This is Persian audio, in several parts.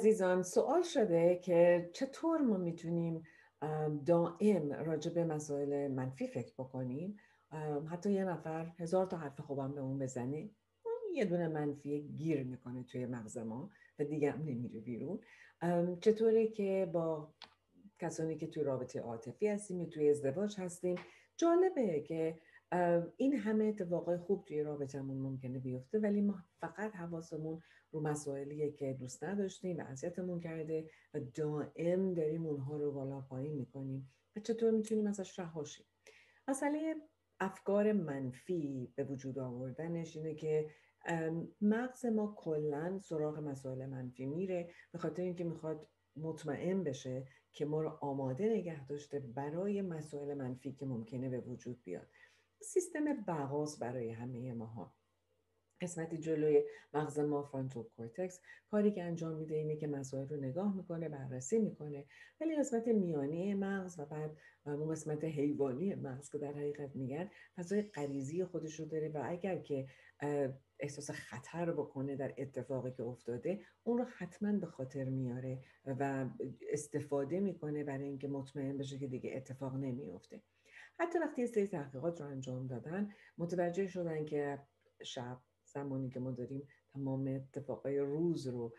عزیزان سوال شده که چطور ما می‌تونیم دائم راجع به مسائل منفی فکر بکنیم؟ حتی یه نفر هزار تا حرف خوبم به اون بزنه یه دونه منفی گیر می‌کنه توی مغز ما و دیگه هم نمیره بیرون. چطوره که با کسانی که توی رابطه عاطفی هستیم یا توی ازدواج هستیم جالبه که این همه اتفاقای خوب توی رابطمون ممکنه بیفته ولی ما فقط حواسمون رو مسائلیه که دوست نداشتیم و اذیتمون کرده و دائم داریم اونها رو بالا پایین می‌کنیم و چطور می‌تونیم ازش رهاشیم. مسئله افکار منفی به وجود آوردنش اینه که مغز ما کلا سراغ مسائل منفی میره به خاطر اینکه می‌خواد مطمئن بشه که ما رو آماده نگه داشته برای مسائل منفی که ممکنه به وجود بیاد. سیستم بغاز برای همه ماها. قسمت جلوی مغز ما فرانتال کورتکس کاری که انجام میده اینه که مسائل رو نگاه می‌کنه بررسی می‌کنه. ولی قسمت میانی مغز و بعد اون قسمت حیوانی مغز که در حقیقت میگن فضای غریزی خودش رو داره و اگر که احساس خطر بکنه در اتفاقی که افتاده اون رو حتما به خاطر میاره و استفاده می‌کنه برای اینکه مطمئن بشه که دیگه اتفاق نمیافته. حتی وقتی سری تحقیقات رو انجام دادن متوجه شدن که شب زمانی که ما داریم تمام اتفاقای روز رو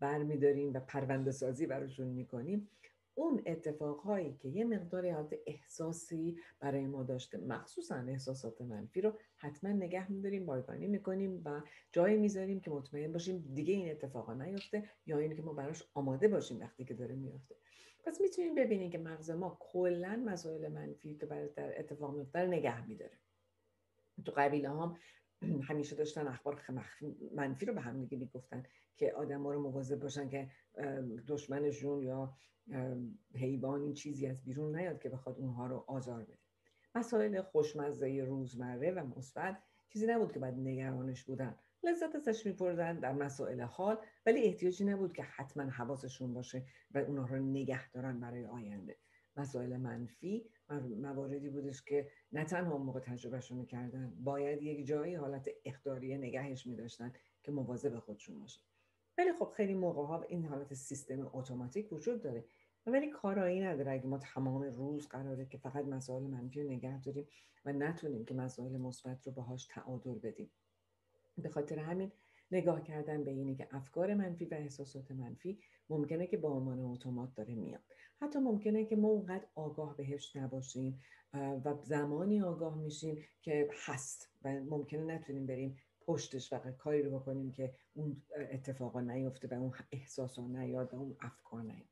برمیداریم و پرونده سازی براشون می‌کنیم اون اتفاقهایی که یه مقدار حالت احساسی برای ما داشته مخصوصا احساسات منفی رو حتما نگه میداریم بایگانی می‌کنیم و جایی می‌ذاریم که مطمئن باشیم دیگه این اتفاقا نیفته یا اینکه ما براش آماده باشیم وقتی که داره میفته پس می‌تونیم ببینیم که مغز ما کلا مسائل منفی که برای در اتفاق میفته نگه میداره. تو قبیله هم همیشه داشتن اخبار منفی رو به هم دیگه می‌گفتن که آدم ها رو مواظب باشن که دشمنشون یا حیوان این چیزی از بیرون نیاد که بخواد اونها رو آزار بده. مسائل خوشمزه روزمره و مثبت چیزی نبود که باید نگرانش بودن. لذت ازش میپردن در مسائل حال ولی احتیاجی نبود که حتما حواسشون باشه و اونها رو نگه دارن برای آینده. مسائل منفی مواردی بودش که نه تنها موقع تجربهشون می‌کردن باید یک جایی حالت اختاریه نگهش میداشتن که مواظب خودشون باشه. ولی خب خیلی موقع ها این حالت سیستم اتوماتیک وجود داره. ولی کارایی نداره. اگه ما تمام روز قراره که فقط مسائل منفی رو نگه داریم و نتونیم که مسائل مثبت رو باهاش تعادل بدیم. به خاطر همین نگاه کردن به اینه که افکار منفی و احساسات منفی ممکنه که با عنوان اتومات داره میاد. حتی ممکنه که ما اونقدر آگاه بهش نباشیم و زمانی آگاه میشیم که هست و ممکنه نتونیم بریم پشتش فقط کاری رو بکنیم که اون اتفاقا نیفته و اون احساسا نیاد و اون افکار نیاد.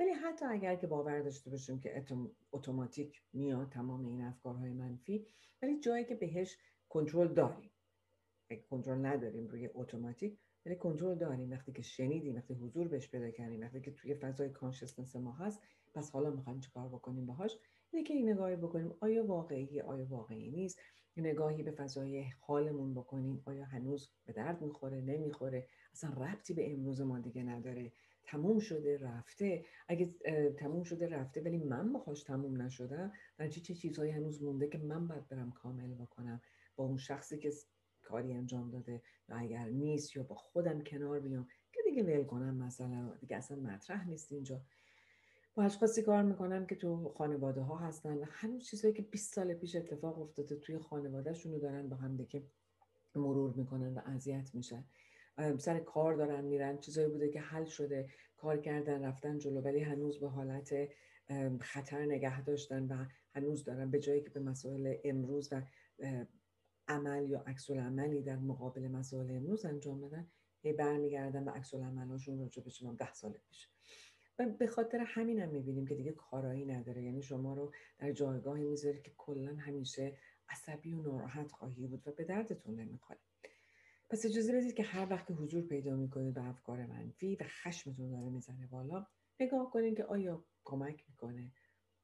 ولی حتی اگر که باور داشته باشیم که اتوماتیک میاد تمام این افکارهای منفی ولی جایی که بهش کنترل داریم. کنترل نداریم روی اتوماتیک ولی کنترل داریم. وقتی که شنیدیم وقتی حضور بهش پیدا کردیم وقتی که توی فضای کانشسنس ما هست پس حالا می‌خوایم چیکار بکنیم باهاش؟ اینه که این نگاهی بکنیم. آیا واقعی آیا واقعی نیست؟ نگاهی به فضای حالمون بکنیم. آیا هنوز به درد می‌خوره نمی‌خوره؟ اصلا ربطی به امروز ما دیگه نداره. تموم شده رفته. اگه تموم شده رفته ولی من باهاش تموم نشدم در چه چیزهایی هنوز مونده که من باید برم کامل بکنم؟ با اون شخصی که کاری انجام داده و اگر نیست یا با خودم کنار بیام که دیگه ول کنم مثلا دیگه اصلا مطرح نیست اینجا. با اشخاصی کار می‌کنم که تو خانواده ها هستن و هنوز چیزهایی که 20 سال پیش اتفاق افتاده توی خانوادهشون رو دارن با هم دیگه مرور می‌کنن و اذیت میشن. سر کار دارن میرن چیزایی بوده که حل شده کار کردن رفتن جلو ولی هنوز به حالت خطر نگه داشتن و هنوز دارن به جایی که به مسائل امروز و عمل یا عکس عملی در مقابل مسائل امروز انجام بدن هی برمیگردن و عکس العملاشون راجع به شما ده سال پیش و به خاطر همین هم می‌بینیم که دیگه کارایی نداره. یعنی شما رو در جایگاهی می‌ذاره که کلا همیشه عصبی و ناراحت خواهی بود و به دردتون نمی‌خوره. پس اجازه بدید که هر وقت حضور پیدا می‌کنید به افکار منفی و خشمتون داره می‌زنه بالا نگاه کنید که آیا کمک می‌کنه؟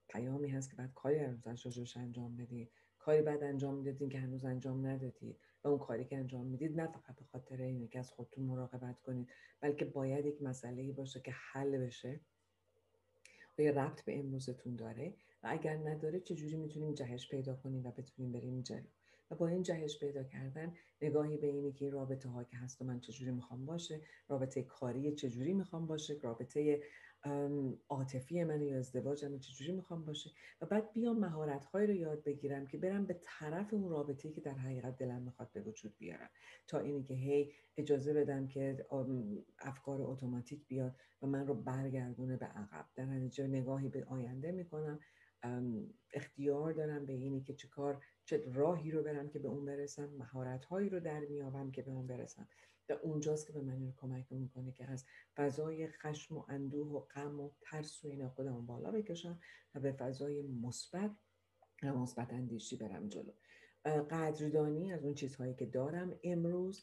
پیامی هست که بعد کاری ازش انجام بدید کاری بعد انجام می‌دادین که هنوز انجام ندادید و اون کاری که انجام می‌دید نه فقط به خاطر اینه که از خودتون مراقبت کنید بلکه باید یک مسئله ای باشه که حل بشه و یه ربط به امروزتون داره و اگر نداره چجوری می‌تونیم جهش پیدا کنیم و بتونیم بریم جلو؟ و با این جهش پیدا کردن نگاهی به اینی که رابطه ها که هست و من چجوری می‌خوام باشه رابطه کاری چجوری می‌خوام باشه رابطه عاطفی من یا ازدواجم چجوری می‌خوام باشه؟ و بعد بیام مهارت رو یاد بگیرم که برم به طرف اون رابطه که در حقیقت دلم می‌خواد به وجود بیارم. تا اینی که هی اجازه بدم که افکار اتوماتیک بیاد و من رو برگردونه به عقب. در نتیجه نگاهی به آینده می‌کنم. اختیار دارم به اینی که چه کار چه راهی رو برم که به اون برسم. مهارت هایی رو در میابم که به اون برسم. اونجاست که به من کمک می‌کنه که از فضای خشم و اندوه و غم و ترس و اینا خودمون بالا بکشم و به فضای مثبت مثبت اندیشی برم جلو. قدردانی از اون چیزهایی که دارم امروز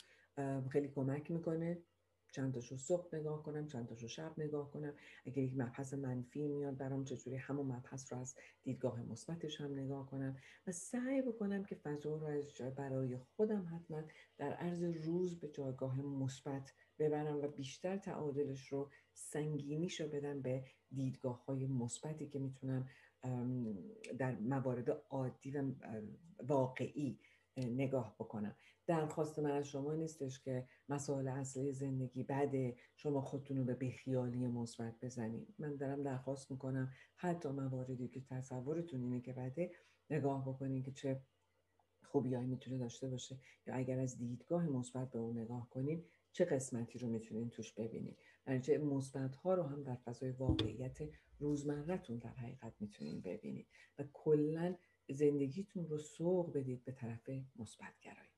خیلی کمک می‌کنه. چند تاشو صبح نگاه کنم چند تاشو شب نگاه کنم. اگر یک مبحث منفی میاد برام چجوری همون مبحث رو از دیدگاه مثبتش هم نگاه کنم؟ و سعی بکنم که فضا رو از برای خودم حتما در عرض روز به جایگاه مثبت ببرم و بیشتر تعادلش رو سنگینیش رو بدم به دیدگاه های مثبتی که می‌تونم در موارد عادی و واقعی نگاه بکنم. درخواست من از شما نیستش که مسائل اصلی زندگی بده شما خودتون رو به بیخیالی مثبت بزنید من دارم درخواست می‌کنم حتی مواردی که تصورتون اینه که بده نگاه بکنین که چه خوبیایی می‌تونه داشته باشه. یا اگر از دیدگاه مثبت به اون نگاه کنین چه قسمتی رو می‌تونین توش ببینید چه مثبت ها رو هم در فضای واقعیت روزمرتون در حقیقت می‌تونین ببینید و کلا زندگیتون رو سوق بدید به طرف مثبت گرایی